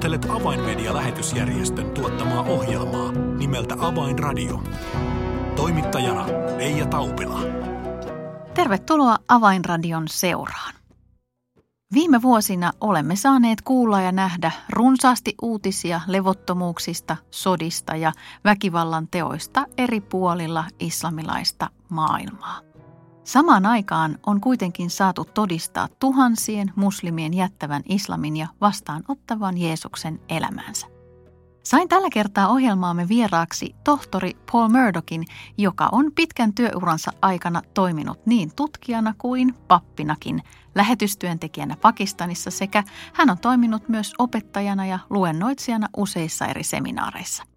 Kuuntelet Avainmedia-lähetysjärjestön tuottamaa ohjelmaa nimeltä Avainradio. Toimittajana Leija Taupila. Tervetuloa Avainradion seuraan. Viime vuosina olemme saaneet kuulla ja nähdä runsaasti uutisia levottomuuksista, sodista ja väkivallan teoista eri puolilla islamilaista maailmaa. Samaan aikaan on kuitenkin saatu todistaa tuhansien muslimien jättävän islamin ja vastaanottavan Jeesuksen elämänsä. Sain tällä kertaa ohjelmaamme vieraaksi tohtori Paul Murdochin, joka on pitkän työuransa aikana toiminut niin tutkijana kuin pappinakin, lähetystyöntekijänä Pakistanissa sekä hän on toiminut myös opettajana ja luennoitsijana useissa eri seminaareissa.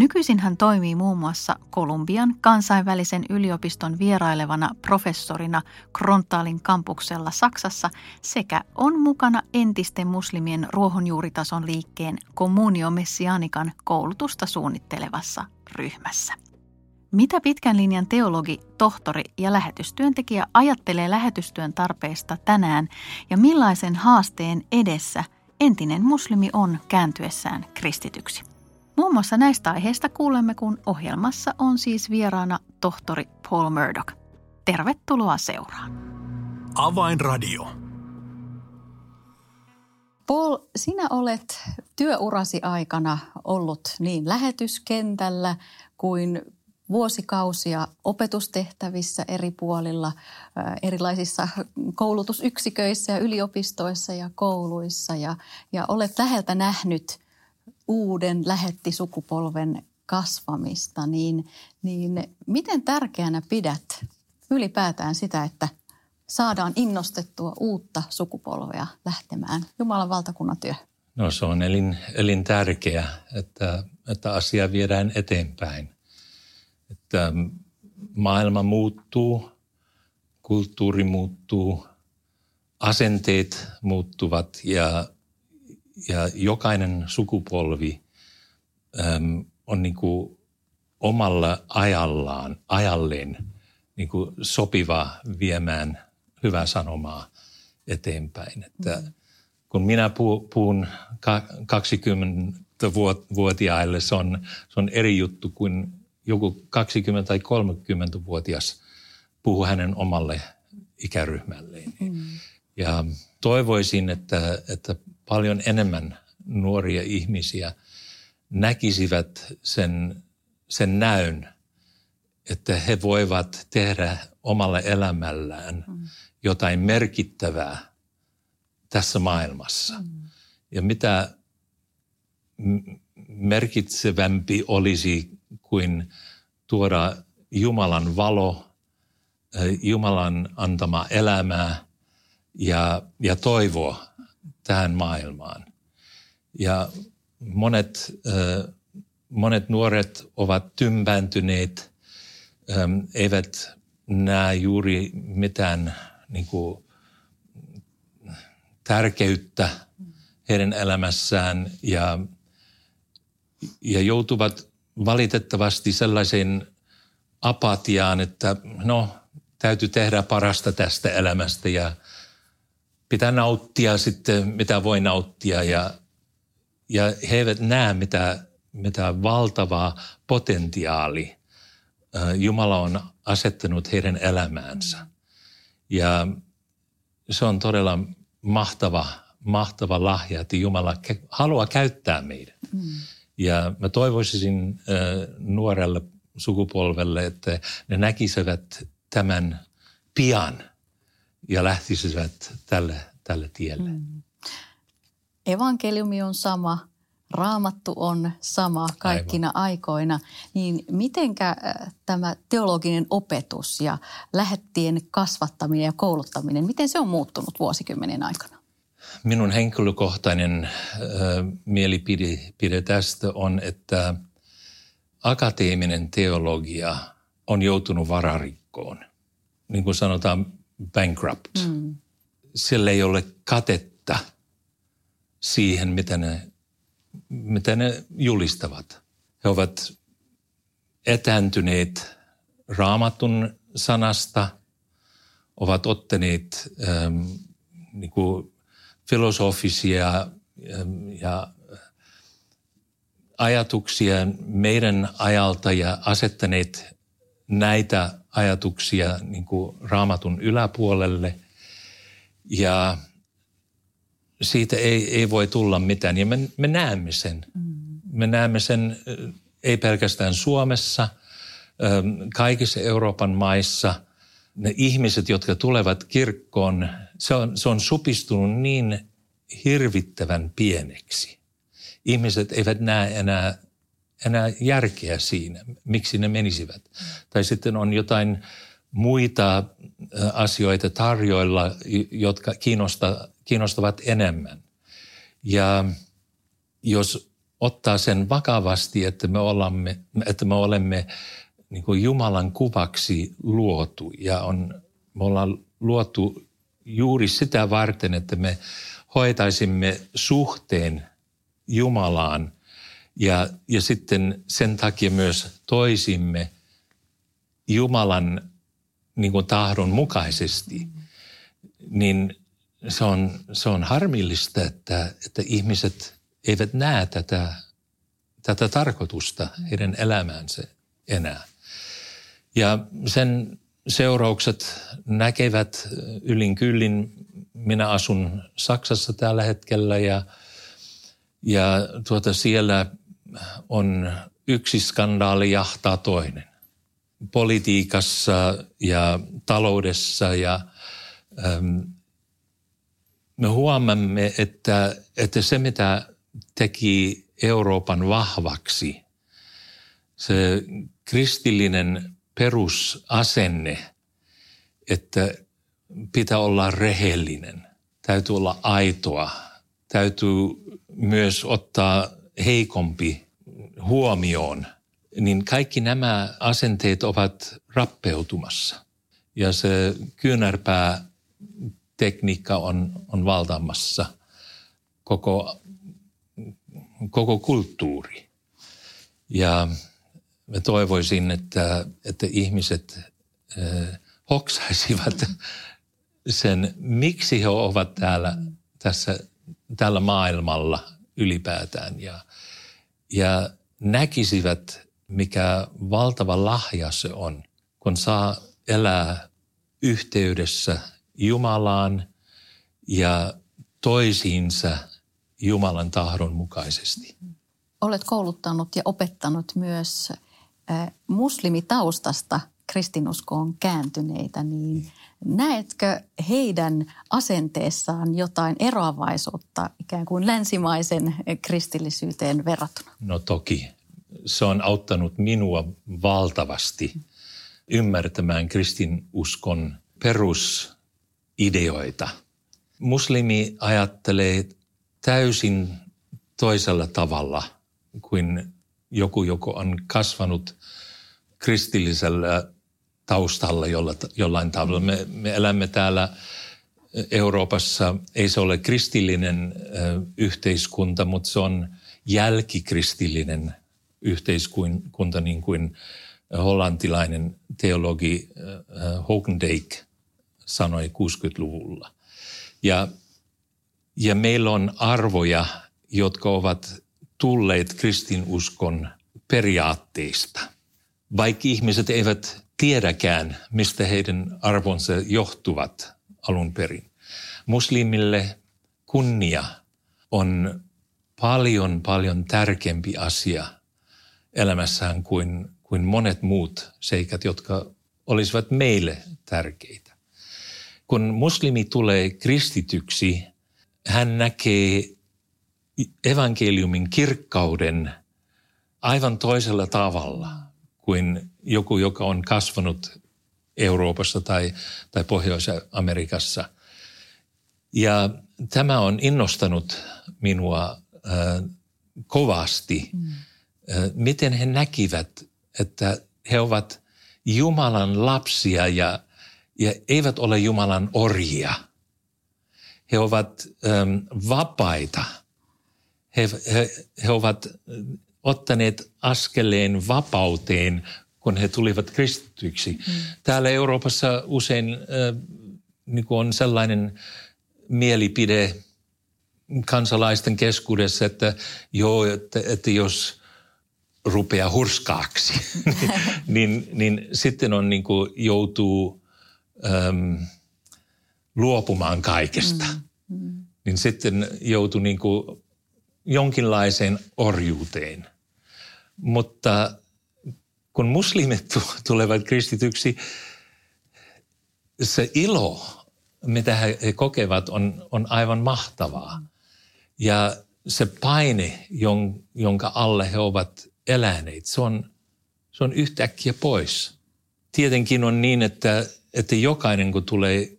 Nykyisin hän toimii muun muassa Kolumbian kansainvälisen yliopiston vierailevana professorina Krontaalin kampuksella Saksassa sekä on mukana entisten muslimien ruohonjuuritason liikkeen Communio Messianikan koulutusta suunnittelevassa ryhmässä. Mitä pitkän linjan teologi, tohtori ja lähetystyöntekijä ajattelee lähetystyön tarpeesta tänään ja millaisen haasteen edessä entinen muslimi on kääntyessään kristityksi? Muun muassa näistä aiheista kuulemme, kun ohjelmassa on siis vieraana tohtori Paul Murdoch. Tervetuloa seuraan. Avainradio. Paul, sinä olet työurasi aikana ollut niin lähetyskentällä kuin vuosikausia opetustehtävissä eri puolilla, erilaisissa koulutusyksiköissä ja yliopistoissa ja kouluissa. Ja, ja olet läheltä nähnyt uuden lähettisukupolven kasvamista, niin, niin miten tärkeänä pidät ylipäätään sitä, että saadaan innostettua uutta sukupolvea lähtemään Jumalan valtakunnan työhön? No se on elin, elin tärkeä, että, että asia viedään eteenpäin. Että maailma muuttuu, kulttuuri muuttuu, asenteet muuttuvat ja ja jokainen sukupolvi äm, on niin kuin omalla ajallaan, ajalleen niin kuin sopiva viemään hyvää sanomaa eteenpäin. Että mm. Kun minä puhun 20-vuotiaille, se on, se on eri juttu kuin joku 20- tai 30-vuotias puhuu hänen omalle ikäryhmälleen. Mm. Ja toivoisin, että, että paljon enemmän nuoria ihmisiä näkisivät sen, sen näyn, että he voivat tehdä omalla elämällään mm. jotain merkittävää tässä maailmassa. Mm. Ja mitä merkitsevämpi olisi kuin tuoda Jumalan valo, Jumalan antama elämää ja, ja toivoa tähän maailmaan. Ja monet, monet nuoret ovat tympääntyneet, eivät näe juuri mitään niin kuin, tärkeyttä heidän elämässään ja, ja joutuvat valitettavasti sellaiseen apatiaan, että no, täytyy tehdä parasta tästä elämästä ja – pitää nauttia sitten, mitä voi nauttia ja, ja he eivät näe, mitä, mitä valtavaa potentiaali Jumala on asettanut heidän elämäänsä. Ja se on todella mahtava, mahtava lahja, että Jumala haluaa käyttää meidät. Mm. Ja mä toivoisin nuorelle sukupolvelle, että ne näkisivät tämän pian – ja lähtisivät tälle, tälle tielle. Mm. Evankeliumi on sama, raamattu on sama kaikkina Aivan. aikoina, niin mitenkä äh, tämä teologinen opetus ja lähettien kasvattaminen ja kouluttaminen, miten se on muuttunut vuosikymmenen aikana? Minun henkilökohtainen äh, mielipide tästä on, että akateeminen teologia on joutunut vararikkoon. Niin kuin sanotaan, bankrupt. Mm. Sillä ei ole katetta siihen, mitä ne, mitä ne julistavat. He ovat etääntyneet raamatun sanasta, ovat ottaneet ähm, niin kuin filosofisia ähm, ja ajatuksia meidän ajalta ja asettaneet näitä ajatuksia niin kuin raamatun yläpuolelle. Ja siitä ei, ei voi tulla mitään. Ja me, me näemme sen. Me näemme sen ei pelkästään Suomessa, kaikissa Euroopan maissa. Ne ihmiset, jotka tulevat kirkkoon, se on, se on supistunut niin hirvittävän pieneksi. Ihmiset eivät näe enää, enää järkeä siinä, miksi ne menisivät. Tai sitten on jotain muita asioita tarjoilla, jotka kiinnosta, kiinnostavat enemmän. Ja jos ottaa sen vakavasti, että me olemme, että me olemme niin kuin Jumalan kuvaksi luotu ja on, me ollaan luotu juuri sitä varten, että me hoitaisimme suhteen Jumalaan ja, ja sitten sen takia myös toisimme Jumalan niin kuin tahdon mukaisesti, niin se on, se on harmillista, että, että ihmiset eivät näe tätä, tätä tarkoitusta heidän elämäänsä enää. Ja sen seuraukset näkevät ylin kyllin. Minä asun Saksassa tällä hetkellä ja, ja tuota siellä on yksi skandaali jahtaa toinen. Politiikassa ja taloudessa ja äm, me huomaamme, että, että se mitä teki Euroopan vahvaksi, se kristillinen perusasenne, että pitää olla rehellinen, täytyy olla aitoa, täytyy myös ottaa heikompi huomioon, niin kaikki nämä asenteet ovat rappeutumassa. Ja se kyynärpää tekniikka on, on valtaamassa koko, koko kulttuuri. Ja mä toivoisin, että, että ihmiset äh, hoksaisivat sen, miksi he ovat täällä tässä, tällä maailmalla ylipäätään ja, ja näkisivät, mikä valtava lahja se on, kun saa elää yhteydessä Jumalaan ja toisiinsa Jumalan tahdon mukaisesti. Olet kouluttanut ja opettanut myös muslimitaustasta kristinuskoon kääntyneitä, niin näetkö heidän asenteessaan jotain eroavaisuutta ikään kuin länsimaisen kristillisyyteen verrattuna? No toki. Se on auttanut minua valtavasti ymmärtämään kristinuskon perusideoita. Muslimi ajattelee täysin toisella tavalla kuin joku, joka on kasvanut kristillisellä taustalla jolla, jollain tavalla. Me, me elämme täällä Euroopassa, ei se ole kristillinen ö, yhteiskunta, mutta se on jälkikristillinen yhteiskunta, niin kuin hollantilainen teologi äh, Hogendijk sanoi 60-luvulla. Ja, ja meillä on arvoja, jotka ovat tulleet kristinuskon periaatteista. Vaikka ihmiset eivät tiedäkään, mistä heidän arvonsa johtuvat alun perin. Muslimille kunnia on paljon, paljon tärkeämpi asia elämässään kuin, kuin monet muut seikat, jotka olisivat meille tärkeitä. Kun muslimi tulee kristityksi, hän näkee evankeliumin kirkkauden aivan toisella tavalla kuin joku, joka on kasvanut Euroopassa tai, tai Pohjois-Amerikassa. Ja tämä on innostanut minua äh, kovasti, mm. äh, miten he näkivät, että he ovat Jumalan lapsia ja, ja eivät ole Jumalan orjia. He ovat ähm, vapaita – he, he, he ovat ottaneet askeleen vapauteen, kun he tulivat kristityiksi. Mm. Täällä Euroopassa usein äh, niin on sellainen mielipide kansalaisten keskuudessa, että joo, että, että jos rupeaa hurskaaksi, niin, niin sitten on niin kuin joutuu äm, luopumaan kaikesta. Mm, mm. Niin sitten joutuu niin kuin jonkinlaiseen orjuuteen. Mutta kun muslimit tulevat kristityksi, se ilo, mitä he kokevat, on, on aivan mahtavaa. Ja se paine, jonka alle he ovat eläneet, se on, se on yhtäkkiä pois. Tietenkin on niin, että, että jokainen kun tulee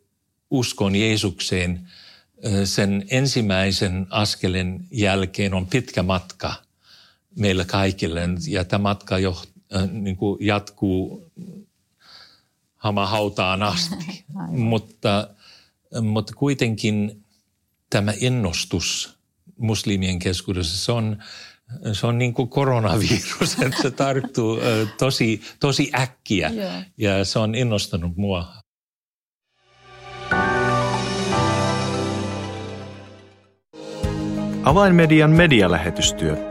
uskon Jeesukseen, sen ensimmäisen askelen jälkeen on pitkä matka meillä kaikille. Ja tämä matka jo, niin kuin jatkuu hamahautaan asti. mutta, mutta kuitenkin tämä innostus muslimien keskuudessa, se on, se on niin kuin koronavirus, että se tarttuu tosi, tosi äkkiä yeah. ja se on innostanut mua. Avainmedian medialähetystyö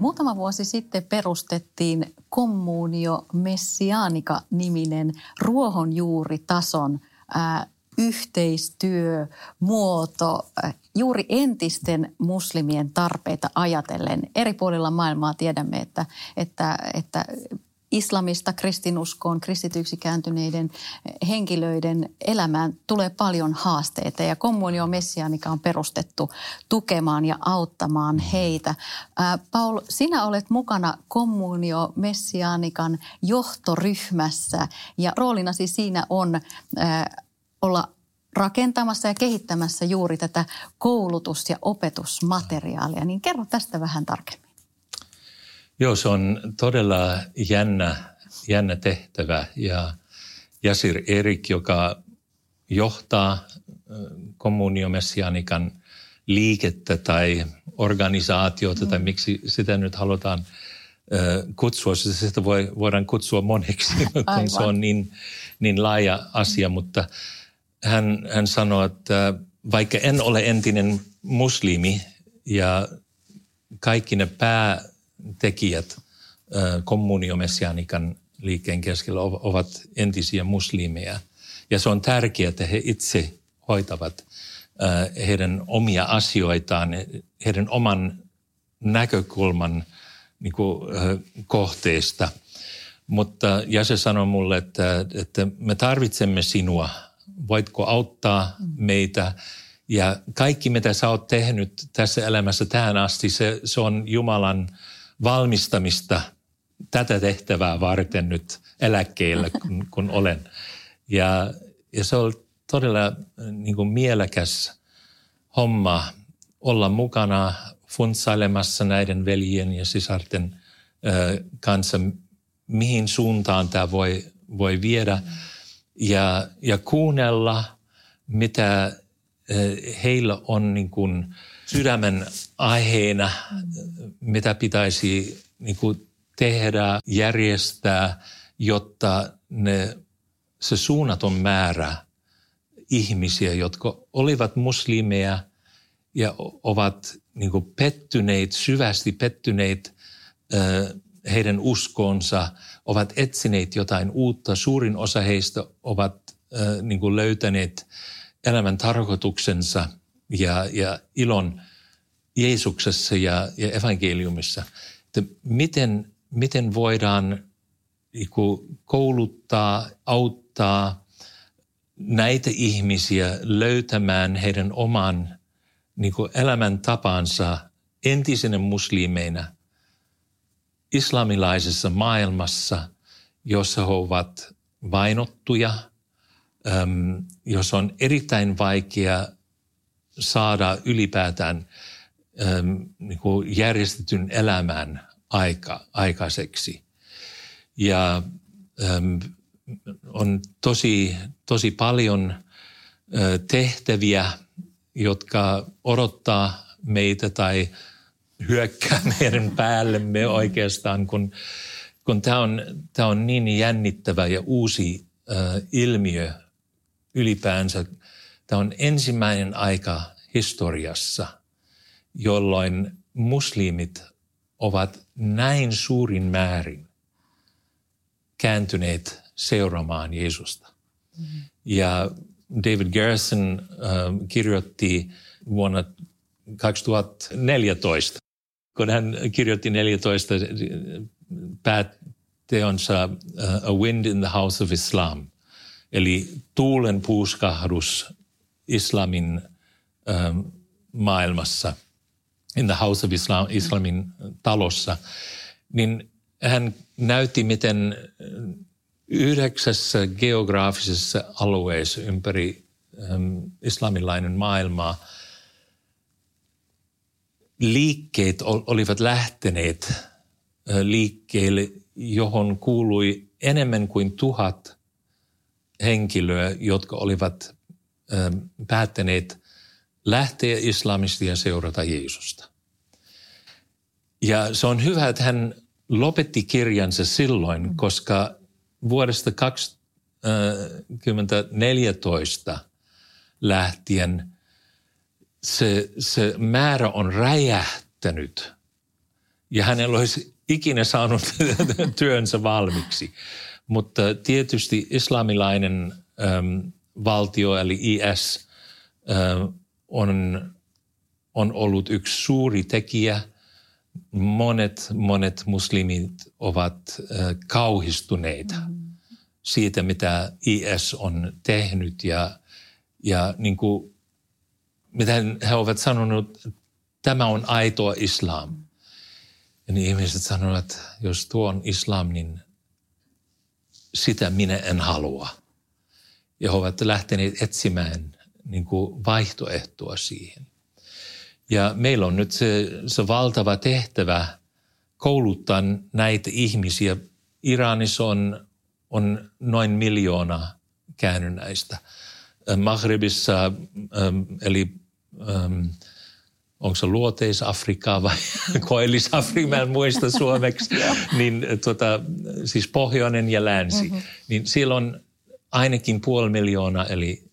Muutama vuosi sitten perustettiin Communio Messianica-niminen ruohonjuuritason yhteistyömuoto juuri entisten muslimien tarpeita ajatellen. Eri puolilla maailmaa tiedämme, että, että, että islamista kristinuskoon, kristityksi kääntyneiden henkilöiden elämään tulee paljon haasteita ja kommunio messiaanika on perustettu tukemaan ja auttamaan heitä. Ää, Paul, sinä olet mukana kommunio messiaanikan johtoryhmässä ja roolinasi siinä on olla rakentamassa ja kehittämässä juuri tätä koulutus- ja opetusmateriaalia, niin kerro tästä vähän tarkemmin. Joo, se on todella jännä, jännä tehtävä ja Jasir Erik, joka johtaa kommuniomessianikan liikettä tai organisaatiota mm. tai miksi sitä nyt halutaan kutsua. Sitä voi, voidaan kutsua moneksi, kun se on niin, niin laaja asia, mutta hän, hän sanoi, että vaikka en ole entinen muslimi ja kaikki ne pää tekijät kommuniomessianikan liikkeen keskellä ovat entisiä muslimeja. Ja se on tärkeää, että he itse hoitavat heidän omia asioitaan, heidän oman näkökulman niin kuin, kohteesta. Mutta ja se sanoi mulle, että, että me tarvitsemme sinua. Voitko auttaa meitä? Ja kaikki, mitä sä oot tehnyt tässä elämässä tähän asti, se, se on Jumalan valmistamista tätä tehtävää varten nyt eläkkeellä, kun, kun olen. Ja, ja se on todella niin kuin mielekäs homma olla mukana funtsailemassa näiden veljien ja sisarten ö, kanssa, mihin suuntaan tämä voi, voi viedä. Ja, ja kuunnella, mitä heillä on niin kuin sydämen aiheena, mitä pitäisi niin kuin tehdä, järjestää, jotta ne, se suunnaton määrä ihmisiä, jotka olivat muslimeja ja ovat niin kuin pettyneet, syvästi pettyneet heidän uskonsa, ovat etsineet jotain uutta. Suurin osa heistä ovat niin kuin löytäneet elämän tarkoituksensa ja, ja ilon Jeesuksessa ja, ja evankeliumissa. Että miten, miten voidaan kouluttaa, auttaa näitä ihmisiä löytämään heidän oman niin kuin elämäntapansa entisenä muslimeina islamilaisessa maailmassa, jossa he ovat vainottuja, jos on erittäin vaikea saada ylipäätään niin kuin järjestetyn elämän aika, aikaiseksi. Ja on tosi, tosi paljon tehtäviä, jotka odottaa meitä tai hyökkää meidän päällemme oikeastaan, kun, kun tämä on, on niin jännittävä ja uusi äh, ilmiö ylipäänsä. Tämä on ensimmäinen aika historiassa, jolloin muslimit ovat näin suurin määrin kääntyneet seuraamaan Jeesusta. Mm-hmm. Ja David Garrison äh, kirjoitti vuonna 2014, kun hän kirjoitti 14 pääteonsa uh, A Wind in the House of Islam, eli tuulen puuskahdus islamin um, maailmassa, in the House of Islam, islamin talossa, niin hän näytti, miten yhdeksässä geografisessa alueessa ympäri um, islamilainen maailmaa – liikkeet olivat lähteneet liikkeelle, johon kuului enemmän kuin tuhat henkilöä, jotka olivat päättäneet lähteä islamista ja seurata Jeesusta. Ja se on hyvä, että hän lopetti kirjansa silloin, koska vuodesta 2014 lähtien – se, se määrä on räjähtänyt ja hänellä olisi ikinä saanut työnsä valmiiksi. Mutta tietysti islamilainen äm, valtio eli IS on, on ollut yksi suuri tekijä. Monet, monet muslimit ovat kauhistuneita mm. siitä, mitä IS on tehnyt ja, ja niin kuin miten he ovat sanoneet, että tämä on aitoa islam. Ja niin ihmiset sanovat, että jos tuo on islam, niin sitä minä en halua. Ja he ovat lähteneet etsimään niin kuin vaihtoehtoa siihen. Ja meillä on nyt se, se valtava tehtävä kouluttaa näitä ihmisiä. Iranissa on, on noin miljoona käännynnäistä. Maghribissa, eli um, onko se luoteis-Afrikkaa vai koillis-Afrikkaa, en muista suomeksi, niin tuota, siis pohjoinen ja länsi, mm-hmm. niin siellä on ainakin puoli miljoonaa, eli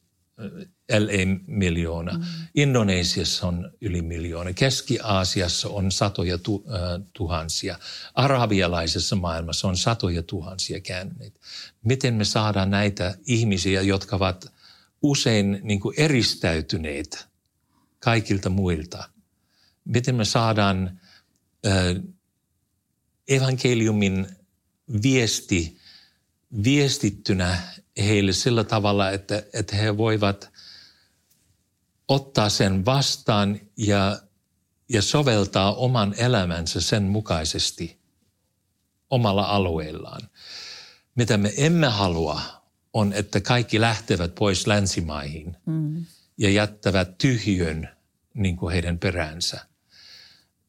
LA miljoona. Mm. Indonesiassa on yli miljoona. Keski-Aasiassa on satoja tu, äh, tuhansia. Arabialaisessa maailmassa on satoja tuhansia käänneitä. Miten me saadaan näitä ihmisiä, jotka ovat usein niin kuin eristäytyneet kaikilta muilta. Miten me saadaan evankeliumin viesti viestittynä heille sillä tavalla, että, että he voivat ottaa sen vastaan ja, ja soveltaa oman elämänsä sen mukaisesti omalla alueellaan. Mitä me emme halua on, että kaikki lähtevät pois länsimaihin mm. ja jättävät tyhjön niin kuin heidän peräänsä.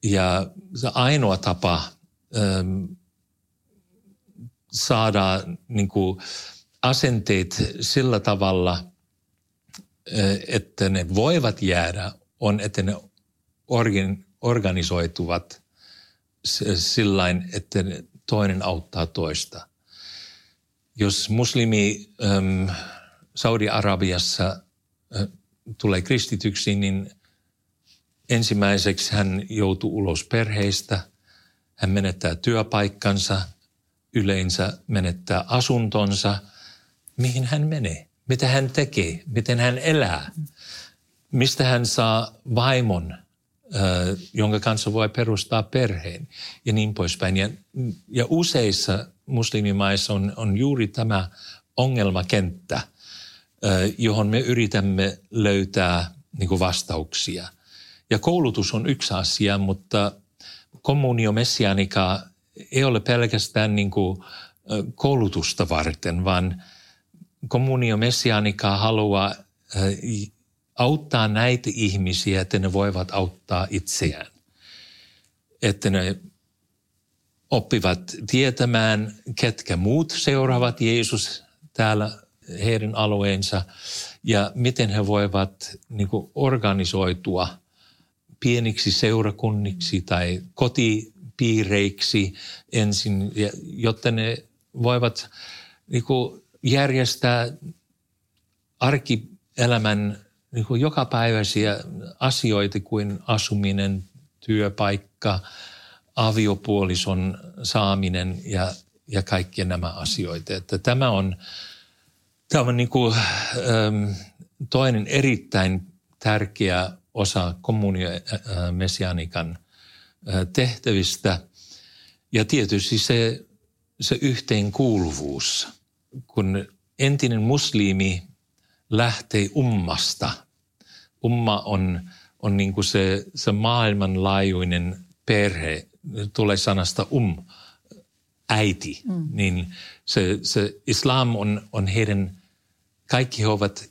Ja se ainoa tapa ähm, saada niin kuin asenteet sillä tavalla, että ne voivat jäädä, on, että ne organ, organisoituvat sillain, että toinen auttaa toista. Jos muslimi Saudi-Arabiassa äh, tulee kristityksi, niin – Ensimmäiseksi hän joutuu ulos perheistä, hän menettää työpaikkansa, yleensä menettää asuntonsa. Mihin hän menee? Mitä hän tekee? Miten hän elää? Mistä hän saa vaimon, jonka kanssa voi perustaa perheen ja niin poispäin. Ja, ja useissa muslimimaissa on, on juuri tämä ongelmakenttä, johon me yritämme löytää niin vastauksia – Ja koulutus on yksi asia, mutta kommunio messianika ei ole pelkästään niin kuin koulutusta varten, vaan kommunio messianika haluaa auttaa näitä ihmisiä, että ne voivat auttaa itseään. Että ne oppivat tietämään, ketkä muut seuraavat Jeesus täällä heidän alueensa ja miten he voivat niin kuin organisoitua pieniksi seurakunniksi tai kotipiireiksi ensin, jotta ne voivat niin kuin järjestää arkielämän niin kuin jokapäiväisiä asioita kuin asuminen, työpaikka, aviopuolison saaminen ja, ja kaikki nämä asioita. Että tämä on, tämä on niin kuin, ähm, toinen erittäin tärkeä osa kommunio messianikan tehtävistä. Ja tietysti se, se yhteenkuuluvuus, kun entinen muslimi lähtee ummasta. Umma on, on niin kuin se, se maailmanlaajuinen perhe, tulee sanasta um, äiti. Mm. Niin se, se islam on, on heidän, kaikki he ovat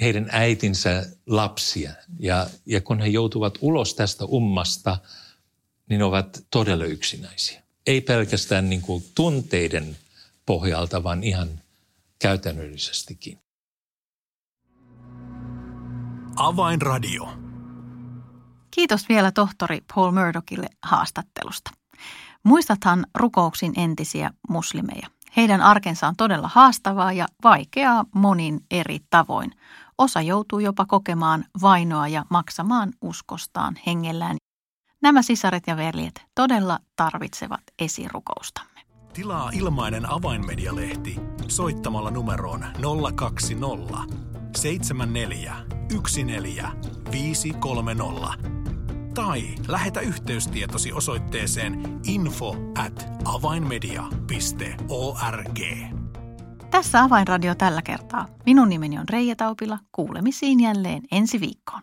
heidän äitinsä lapsia. Ja, ja kun he joutuvat ulos tästä ummasta, niin ovat todella yksinäisiä. Ei pelkästään niin kuin tunteiden pohjalta, vaan ihan käytännöllisestikin. Avainradio. Kiitos vielä tohtori Paul Murdochille haastattelusta. Muistathan rukouksin entisiä muslimeja. Heidän arkensa on todella haastavaa ja vaikeaa monin eri tavoin. Osa joutuu jopa kokemaan vainoa ja maksamaan uskostaan hengellään. Nämä sisaret ja veljet todella tarvitsevat esirukoustamme. Tilaa ilmainen avainmedialehti soittamalla numeroon 020 74 14 tai lähetä yhteystietosi osoitteeseen info at avainmedia.org. Tässä Avainradio tällä kertaa. Minun nimeni on Reija Taupila. Kuulemisiin jälleen ensi viikkoon.